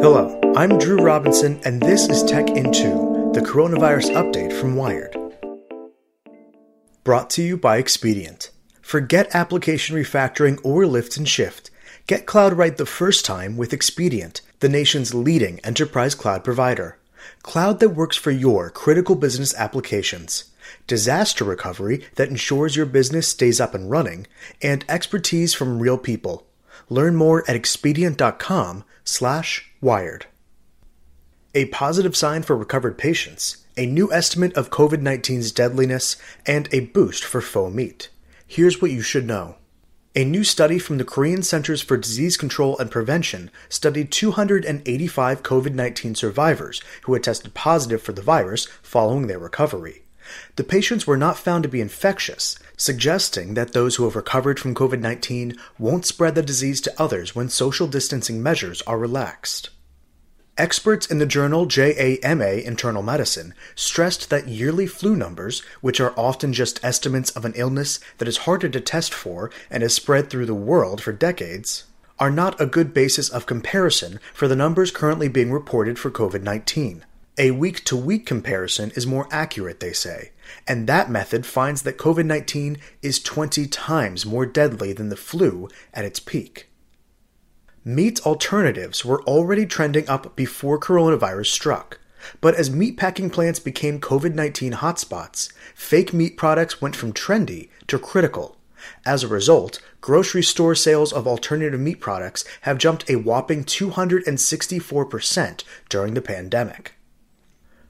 Hello, I'm Drew Robinson, and this is Tech in Two, the coronavirus update from Wired. Brought to you by Expedient. Forget application refactoring or lift and shift. Get cloud right the first time with Expedient, the nation's leading enterprise cloud provider. Cloud that works for your critical business applications. Disaster recovery that ensures your business stays up and running, and expertise from real people. Learn more at expedient.com slash wired. A positive sign for recovered patients, a new estimate of COVID 19's deadliness, and a boost for faux meat. Here's what you should know. A new study from the Korean Centers for Disease Control and Prevention studied 285 COVID 19 survivors who had tested positive for the virus following their recovery. The patients were not found to be infectious, suggesting that those who have recovered from COVID 19 won't spread the disease to others when social distancing measures are relaxed. Experts in the journal JAMA Internal Medicine stressed that yearly flu numbers, which are often just estimates of an illness that is harder to test for and has spread through the world for decades, are not a good basis of comparison for the numbers currently being reported for COVID 19. A week to week comparison is more accurate, they say, and that method finds that COVID 19 is 20 times more deadly than the flu at its peak. Meat alternatives were already trending up before coronavirus struck, but as meatpacking plants became COVID 19 hotspots, fake meat products went from trendy to critical. As a result, grocery store sales of alternative meat products have jumped a whopping 264% during the pandemic.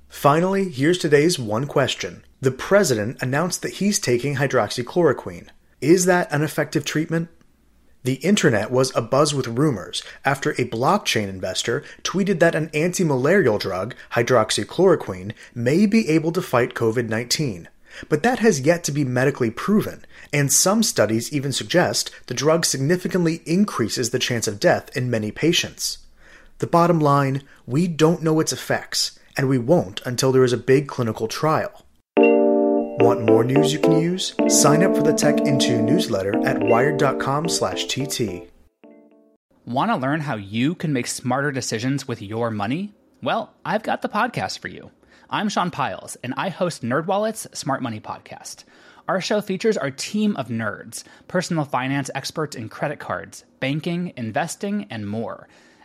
Finally, here's today's one question. The president announced that he's taking hydroxychloroquine. Is that an effective treatment? The internet was abuzz with rumors after a blockchain investor tweeted that an anti malarial drug, hydroxychloroquine, may be able to fight COVID 19. But that has yet to be medically proven, and some studies even suggest the drug significantly increases the chance of death in many patients. The bottom line we don't know its effects, and we won't until there is a big clinical trial. Want more news you can use? Sign up for the Tech in Two newsletter at wired.com/tt. Want to learn how you can make smarter decisions with your money? Well, I've got the podcast for you. I'm Sean Pyles, and I host NerdWallet's Smart Money Podcast. Our show features our team of nerds, personal finance experts in credit cards, banking, investing, and more.